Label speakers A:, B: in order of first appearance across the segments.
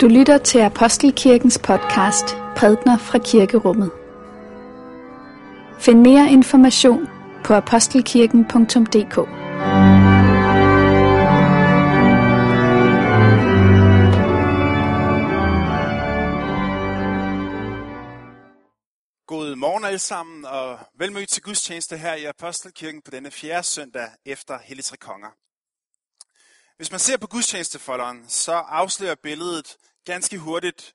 A: Du lytter til Apostelkirkens podcast Prædner fra Kirkerummet. Find mere information på apostelkirken.dk.
B: God morgen alle sammen, og velmødt til gudstjeneste her i Apostelkirken på denne fjerde søndag efter Hellig Konger. Hvis man ser på gudstjenestefolderen, så afslører billedet ganske hurtigt,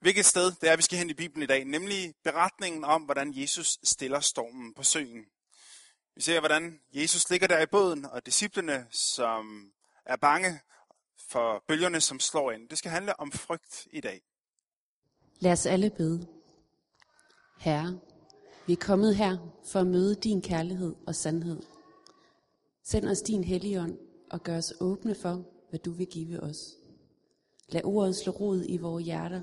B: hvilket sted det er, vi skal hen i Bibelen i dag, nemlig beretningen om, hvordan Jesus stiller stormen på søen. Vi ser, hvordan Jesus ligger der i båden, og disciplene, som er bange for bølgerne, som slår ind. Det skal handle om frygt i dag.
C: Lad os alle bede. Herre, vi er kommet her for at møde din kærlighed og sandhed. Send os din helligånd og gør os åbne for, hvad du vil give os. Lad ordet slå rod i vores hjerter,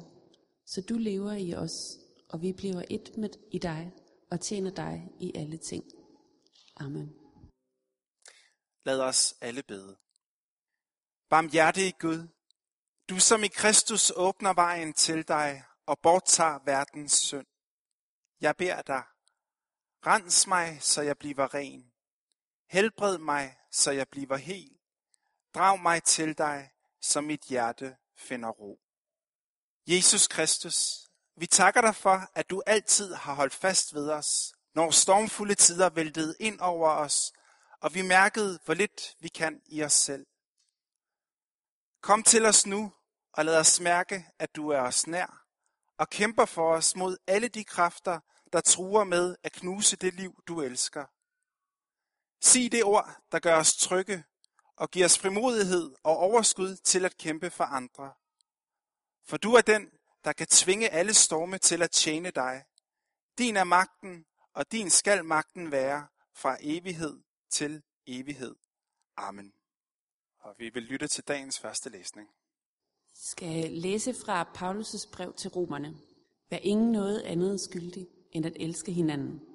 C: så du lever i os, og vi bliver et med i dig og tjener dig i alle ting. Amen.
B: Lad os alle bede. Barmhjertige Gud, du som i Kristus åbner vejen til dig og borttager verdens synd. Jeg beder dig, rens mig, så jeg bliver ren. Helbred mig, så jeg bliver hel. Drag mig til dig, så mit hjerte finder ro. Jesus Kristus, vi takker dig for, at du altid har holdt fast ved os, når stormfulde tider væltede ind over os, og vi mærkede, hvor lidt vi kan i os selv. Kom til os nu, og lad os mærke, at du er os nær, og kæmper for os mod alle de kræfter, der truer med at knuse det liv, du elsker. Sig det ord, der gør os trygge og giver os frimodighed og overskud til at kæmpe for andre. For du er den, der kan tvinge alle storme til at tjene dig. Din er magten, og din skal magten være fra evighed til evighed. Amen. Og vi vil lytte til dagens første læsning.
C: Skal læse fra Paulus' brev til romerne. Vær ingen noget andet skyldig, end at elske hinanden.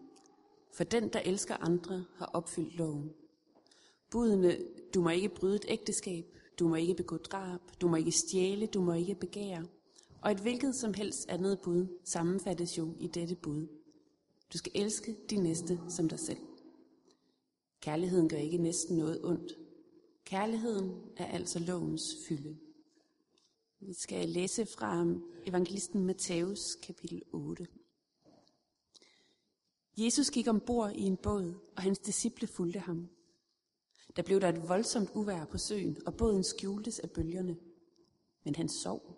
C: For den, der elsker andre, har opfyldt loven. Budene, du må ikke bryde et ægteskab, du må ikke begå drab, du må ikke stjæle, du må ikke begære. Og et hvilket som helst andet bud sammenfattes jo i dette bud. Du skal elske din næste som dig selv. Kærligheden gør ikke næsten noget ondt. Kærligheden er altså lovens fylde. Vi skal læse fra evangelisten Matthæus kapitel 8. Jesus gik ombord i en båd, og hans disciple fulgte ham. Der blev der et voldsomt uvær på søen, og båden skjultes af bølgerne. Men han sov.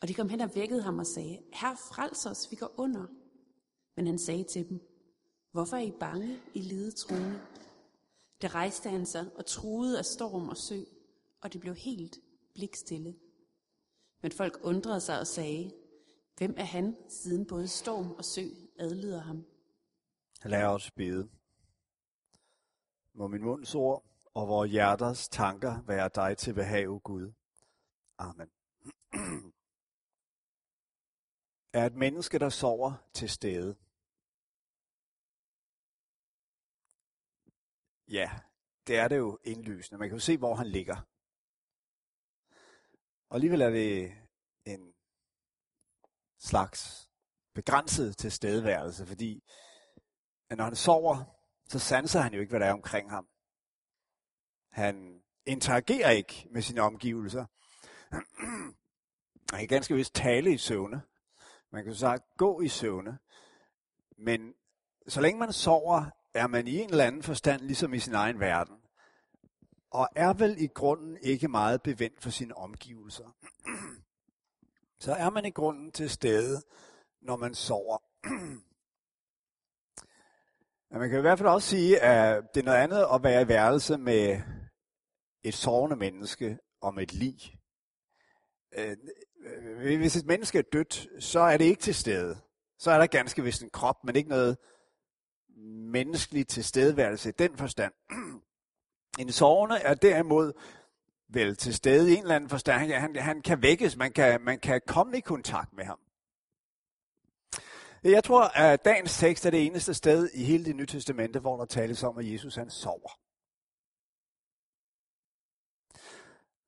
C: Og de kom hen og vækkede ham og sagde, Herre, frels os, vi går under. Men han sagde til dem, Hvorfor er I bange, I lide troende? Der rejste han sig og truede af storm og sø, og det blev helt blikstille. Men folk undrede sig og sagde, Hvem er han, siden både storm og sø adlyder ham?
D: Lad os bede. Må min munds ord og vores hjerters tanker være dig til behag, Gud. Amen. er et menneske, der sover til stede? Ja, det er det jo indlysende. Man kan jo se, hvor han ligger. Og alligevel er det en slags begrænset tilstedeværelse, fordi når han sover, så sanser han jo ikke, hvad der er omkring ham. Han interagerer ikke med sine omgivelser. Han kan ganske vist tale i søvne. Man kan så gå i søvne. Men så længe man sover, er man i en eller anden forstand ligesom i sin egen verden. Og er vel i grunden ikke meget bevendt for sine omgivelser. Så er man i grunden til stede, når man sover. Men man kan i hvert fald også sige, at det er noget andet at være i værelse med et sovende menneske om et lig. Øh, øh, hvis et menneske er dødt, så er det ikke til stede. Så er der ganske vist en krop, men ikke noget menneskeligt tilstedeværelse i den forstand. En sovende er derimod vel til stede i en eller anden forstand. Han, han kan vækkes, man kan, man kan komme i kontakt med ham. Jeg tror, at dagens tekst er det eneste sted i hele det nye testamente, hvor der tales om, at Jesus han sover.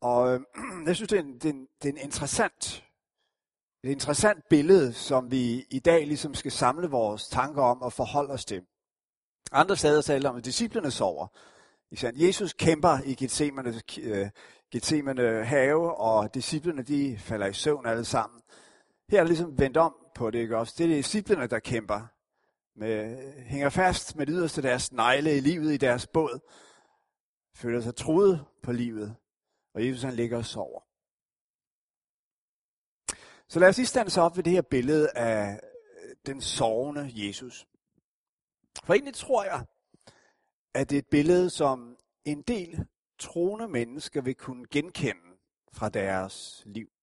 D: Og øh, jeg synes, det er, en, det, er en, det er en interessant, et interessant billede, som vi i dag ligesom skal samle vores tanker om og forholde os til. Andre steder taler om, at disciplene sover. Jesus kæmper i Gethsemane, øh, Gethsemane have, og disciplene de falder i søvn alle sammen. Her er der ligesom vendt om på det, ikke også? Det er disciplene, der kæmper. Med, hænger fast med det yderste deres negle i livet i deres båd. Føler sig truet på livet. Og Jesus han ligger og sover. Så lad os lige stande op ved det her billede af øh, den sovende Jesus. For egentlig tror jeg, at det er et billede, som en del troende mennesker vil kunne genkende fra deres liv.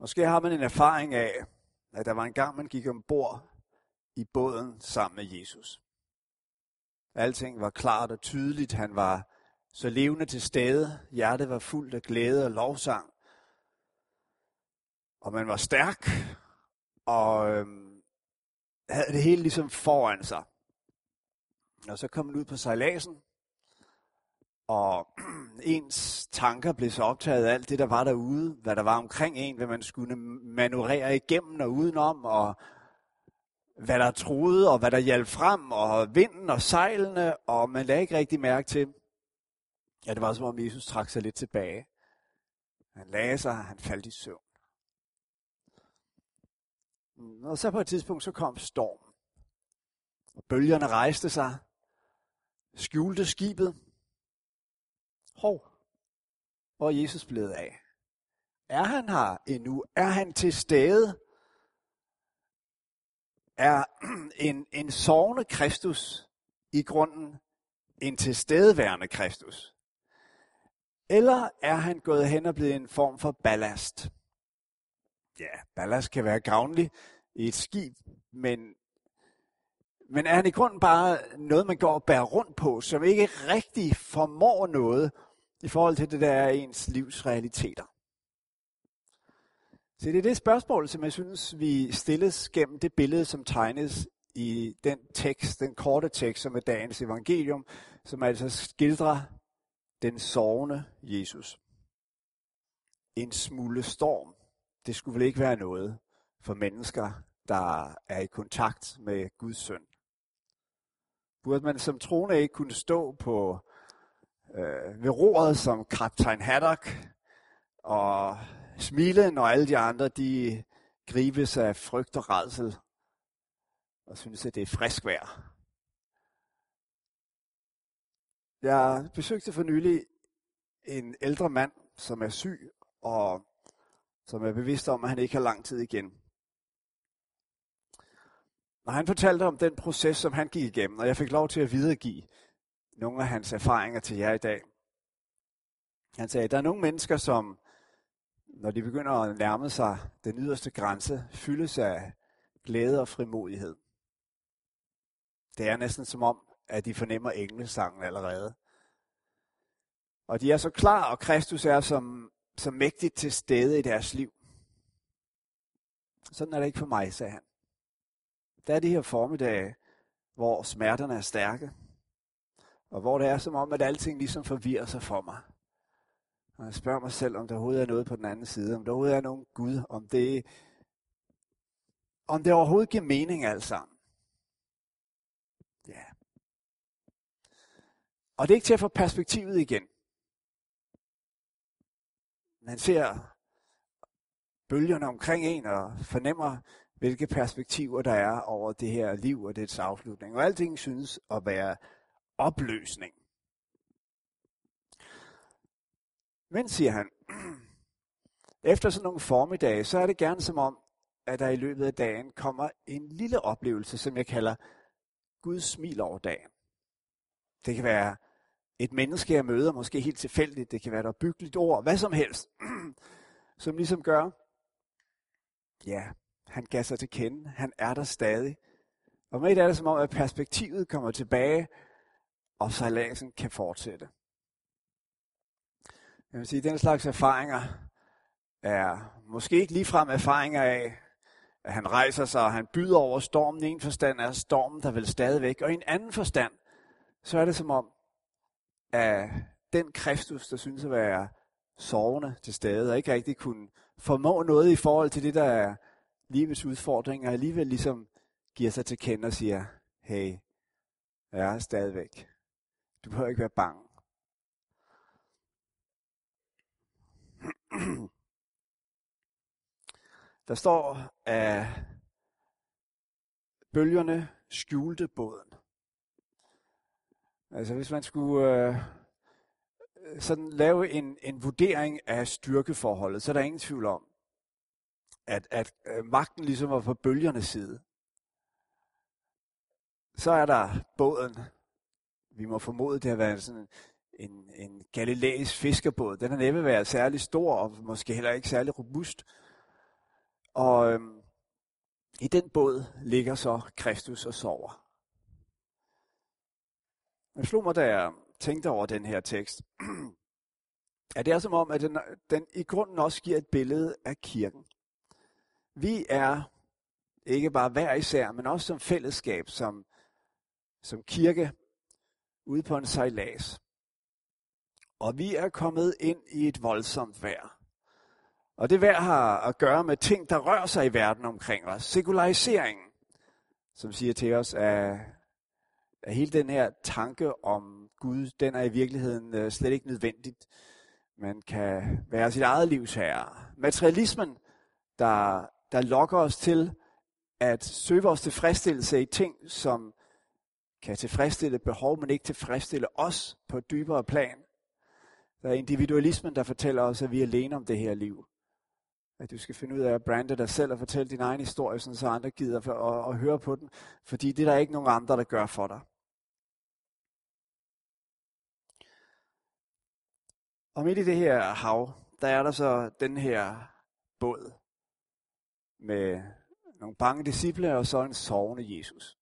D: Måske har man en erfaring af, at der var en gang, man gik ombord i båden sammen med Jesus. Alting var klart og tydeligt. Han var så levende til stede. Hjertet var fuldt af glæde og lovsang. Og man var stærk, og øhm, havde det hele ligesom foran sig. Og så kom man ud på sejladsen, og ens tanker blev så optaget af alt det, der var derude, hvad der var omkring en, hvad man skulle manøvrere igennem og udenom, og hvad der troede, og hvad der hjalp frem, og vinden og sejlene, og man lagde ikke rigtig mærke til, ja, det var som om Jesus trak sig lidt tilbage. Han lagde sig, han faldt i søvn. Og så på et tidspunkt, så kom stormen. Og bølgerne rejste sig, skjulte skibet. Hov, hvor er Jesus blevet af? Er han her endnu? Er han til stede? Er en, en sovende Kristus i grunden en tilstedeværende Kristus? Eller er han gået hen og blevet en form for ballast? Ja, ballast kan være gavnlig i et skib, men men er han i grunden bare noget, man går og bærer rundt på, som ikke rigtig formår noget i forhold til det, der er ens livs realiteter? Så det er det spørgsmål, som jeg synes, vi stilles gennem det billede, som tegnes i den tekst, den korte tekst, som er dagens evangelium, som altså skildrer den sovende Jesus. En smule storm, det skulle vel ikke være noget for mennesker, der er i kontakt med Guds søn. Burde man som troende ikke kunne stå på øh, ved roret som kaptajn Haddock og smile, når alle de andre de gribes af frygt og redsel og synes, at det er frisk vejr. Jeg besøgte for nylig en ældre mand, som er syg og som er bevidst om, at han ikke har lang tid igen. Og han fortalte om den proces, som han gik igennem, og jeg fik lov til at videregive nogle af hans erfaringer til jer i dag. Han sagde, at der er nogle mennesker, som, når de begynder at nærme sig den yderste grænse, fyldes af glæde og frimodighed. Det er næsten som om, at de fornemmer englesangen allerede. Og de er så klar, og Kristus er som, som mægtigt til stede i deres liv. Sådan er det ikke for mig, sagde han. Der er de her formiddage, hvor smerterne er stærke, og hvor det er som om, at alting ligesom forvirrer sig for mig. Og jeg spørger mig selv, om der overhovedet er noget på den anden side, om der overhovedet er nogen Gud, om det, om det overhovedet giver mening alt sammen. Ja. Og det er ikke til at få perspektivet igen. Man ser bølgerne omkring en og fornemmer hvilke perspektiver der er over det her liv og dets afslutning. Og alting synes at være opløsning. Men, siger han, efter sådan nogle formiddage, så er det gerne som om, at der i løbet af dagen kommer en lille oplevelse, som jeg kalder Guds smil over dagen. Det kan være et menneske, jeg møder, måske helt tilfældigt. Det kan være et opbyggeligt ord, hvad som helst, som ligesom gør, ja, han gav sig til kende. Han er der stadig. Og med det er det som om, at perspektivet kommer tilbage, og sejladsen kan fortsætte. Jeg vil sige, at den slags erfaringer er måske ikke ligefrem erfaringer af, at han rejser sig, og han byder over stormen. I en forstand er stormen der vel stadigvæk, og i en anden forstand, så er det som om, at den Kristus, der synes at være sovende til stede, og ikke rigtig kunne formå noget i forhold til det, der er livets udfordringer, alligevel ligesom giver sig til kende og siger, hey, jeg er stadigvæk. Du behøver ikke være bange. Der står, at bølgerne skjulte båden. Altså hvis man skulle øh, sådan lave en, en vurdering af styrkeforholdet, så er der ingen tvivl om, at, at øh, magten ligesom var på bølgernes side. Så er der båden. Vi må formode, det har været sådan en, en galilæisk fiskerbåd. Den har næppe været særlig stor, og måske heller ikke særlig robust. Og øhm, i den båd ligger så Kristus og sover. Jeg slog mig, da jeg tænkte over den her tekst, at det er som om, at den, den i grunden også giver et billede af kirken. Vi er ikke bare hver især, men også som fællesskab, som, som kirke, ude på en sejlads. Og vi er kommet ind i et voldsomt vejr. Og det vejr har at gøre med ting, der rører sig i verden omkring os. Sekulariseringen, som siger til os, at, at hele den her tanke om Gud, den er i virkeligheden øh, slet ikke nødvendigt. Man kan være sit eget livs herre. Materialismen, der, der lokker os til at søge vores tilfredsstillelse i ting, som kan tilfredsstille behov, men ikke tilfredsstille os på et dybere plan. Der er individualismen, der fortæller os, at vi er alene om det her liv. At du skal finde ud af at brande dig selv og fortælle din egen historie, sådan så andre gider for at, og høre på den. Fordi det er der ikke nogen andre, der gør for dig. Og midt i det her hav, der er der så den her båd med nogle bange disciple og så en sovende Jesus.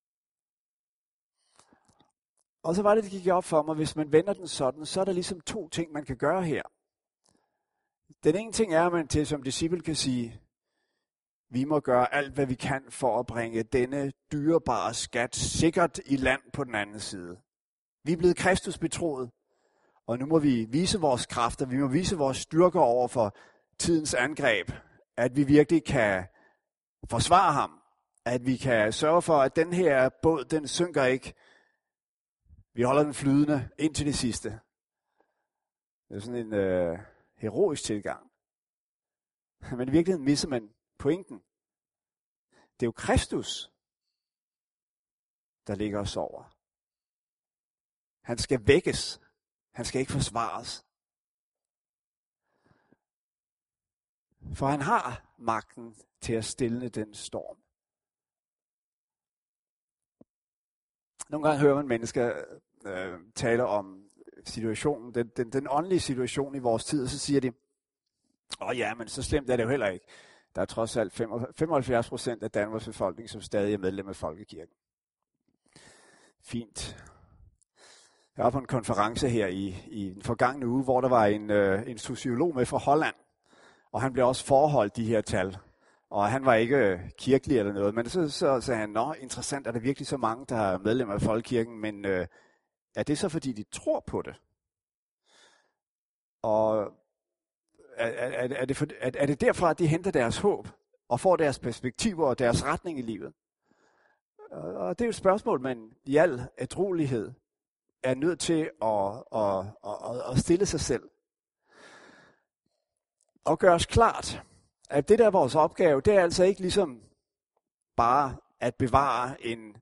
D: Og så var det, det gik op for mig, hvis man vender den sådan, så er der ligesom to ting, man kan gøre her. Den ene ting er, at man til som disciple kan sige, vi må gøre alt, hvad vi kan for at bringe denne dyrebare skat sikkert i land på den anden side. Vi er blevet Kristus betroet, og nu må vi vise vores kræfter, vi må vise vores styrker over for tidens angreb, at vi virkelig kan forsvare ham, at vi kan sørge for, at den her båd, den synker ikke. Vi holder den flydende ind til det sidste. Det er sådan en øh, heroisk tilgang. Men i virkeligheden misser man pointen. Det er jo Kristus, der ligger os over. Han skal vækkes. Han skal ikke forsvares. For han har magten til at stille den storm. Nogle gange hører man mennesker øh, taler om situationen, den, den, den åndelige situation i vores tid, og så siger de, åh oh ja, men så slemt er det jo heller ikke. Der er trods alt 75 procent af Danmarks befolkning, som stadig er medlem af Folkekirken. Fint. Jeg var på en konference her i, i den forgangne uge, hvor der var en, øh, en sociolog med fra Holland, og han blev også forholdt de her tal. Og han var ikke øh, kirkelig eller noget, men så, så sagde han, nå, interessant, er der virkelig så mange, der er medlemmer af Folkekirken, men øh, er det så fordi, de tror på det? Og er, er, er, det for, er, er det derfra, at de henter deres håb, og får deres perspektiver og deres retning i livet? Og det er jo et spørgsmål, man i al ædrolighed er nødt til at, at, at, at stille sig selv. Og gøre os klart, at det der er vores opgave, det er altså ikke ligesom bare at bevare en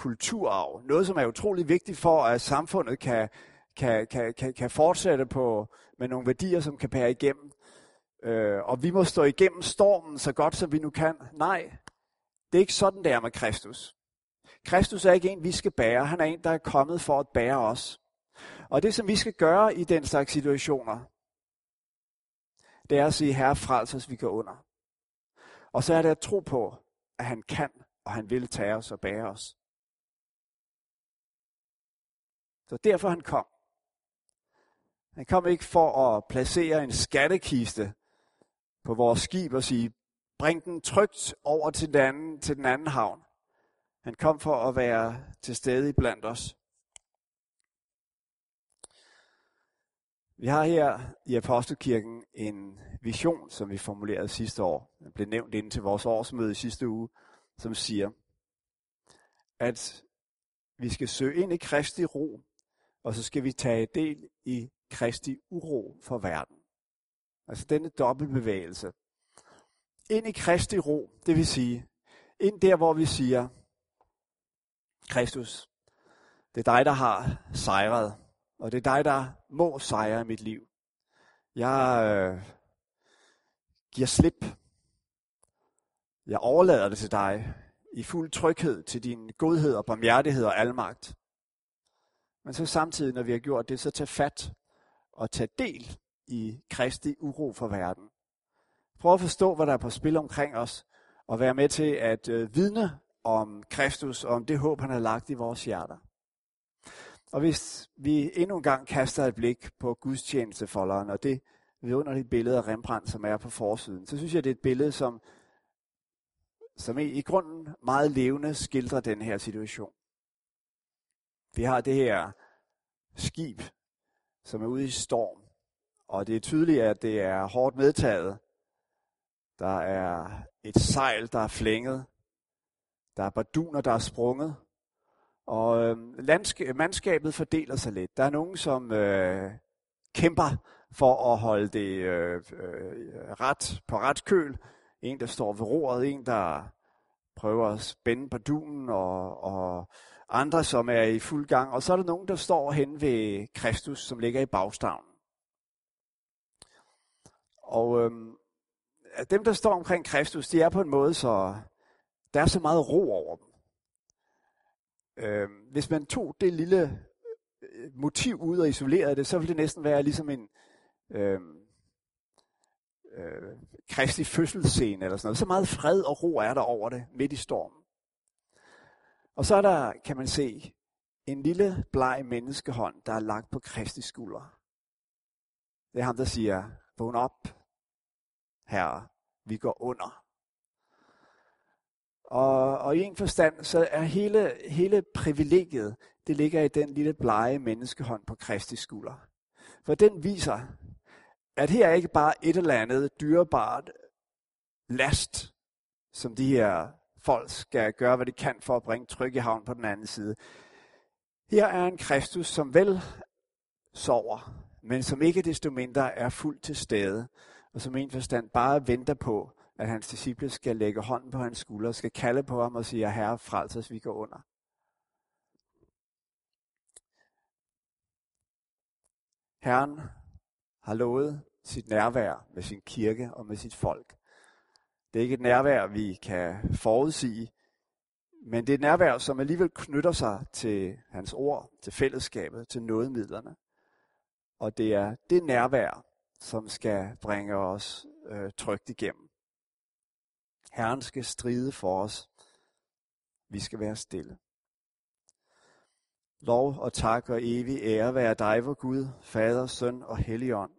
D: kulturarv. Noget, som er utrolig vigtigt for, at samfundet kan, kan, kan, kan, kan fortsætte på, med nogle værdier, som kan bære igennem. Øh, og vi må stå igennem stormen så godt, som vi nu kan. Nej, det er ikke sådan, det er med Kristus. Kristus er ikke en, vi skal bære. Han er en, der er kommet for at bære os. Og det, som vi skal gøre i den slags situationer, det er at sige, Herre, frels os, vi går under. Og så er det at tro på, at han kan, og han vil tage os og bære os. Så derfor han kom. Han kom ikke for at placere en skattekiste på vores skib og sige, bring den trygt over til den anden, til den anden havn. Han kom for at være til stede blandt os. Vi har her i Apostelkirken en vision, som vi formulerede sidste år. Den blev nævnt inden til vores årsmøde sidste uge, som siger, at vi skal søge ind i Kristi ro, og så skal vi tage del i Kristi uro for verden. Altså denne dobbeltbevægelse. Ind i Kristi ro, det vil sige, ind der, hvor vi siger, Kristus, det er dig, der har sejret, og det er dig, der må sejre i mit liv. Jeg øh, giver slip. Jeg overlader det til dig i fuld tryghed til din godhed og barmhjertighed og almagt. Men så samtidig, når vi har gjort det, så tage fat og tage del i kristig uro for verden. Prøv at forstå, hvad der er på spil omkring os, og være med til at øh, vidne om Kristus og om det håb, han har lagt i vores hjerter. Og hvis vi endnu en gang kaster et blik på gudstjenestefolderen, og det vidunderligt billede af Rembrandt, som er på forsiden, så synes jeg, det er et billede, som, som i, i grunden meget levende skildrer den her situation. Vi har det her skib, som er ude i storm, og det er tydeligt, at det er hårdt medtaget. Der er et sejl, der er flænget. Der er barduner, der er sprunget. Og øh, landsk- mandskabet fordeler sig lidt. Der er nogen, som øh, kæmper for at holde det øh, øh, ret på ret køl. En, der står ved roret, en, der prøver at spænde bardunen og, og andre, som er i fuld gang. Og så er der nogen, der står hen ved Kristus, som ligger i bagstavnen. Og øhm, dem, der står omkring Kristus, de er på en måde, så der er så meget ro over dem. Øhm, hvis man tog det lille øh, motiv ud og isolerede det, så ville det næsten være ligesom en øhm, øh, kristig fødselsscene eller sådan noget. Så meget fred og ro er der over det midt i stormen. Og så er der, kan man se, en lille bleg menneskehånd, der er lagt på Kristi skulder. Det er ham, der siger, vågn op, herre, vi går under. Og, og i en forstand, så er hele, hele privilegiet, det ligger i den lille blege menneskehånd på Kristi skulder. For den viser, at her er ikke bare et eller andet dyrebart last, som de her folk skal gøre, hvad de kan for at bringe tryg i havn på den anden side. Her er en Kristus, som vel sover, men som ikke desto mindre er fuldt til stede, og som i en forstand bare venter på, at hans disciple skal lægge hånden på hans skulder, skal kalde på ham og sige, Herre, frels os, vi går under. Herren har lovet sit nærvær med sin kirke og med sit folk. Det er ikke et nærvær, vi kan forudsige, men det er et nærvær, som alligevel knytter sig til hans ord, til fællesskabet, til nådemidlerne. Og det er det nærvær, som skal bringe os øh, trygt igennem. Herren skal stride for os. Vi skal være stille. Lov og tak og evig ære være dig, vor Gud, Fader, Søn og Helligånd.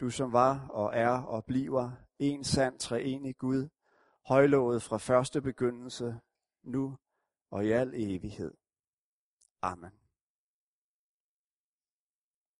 D: Du som var og er og bliver en sand treenig Gud, højlovet fra første begyndelse, nu og i al evighed. Amen.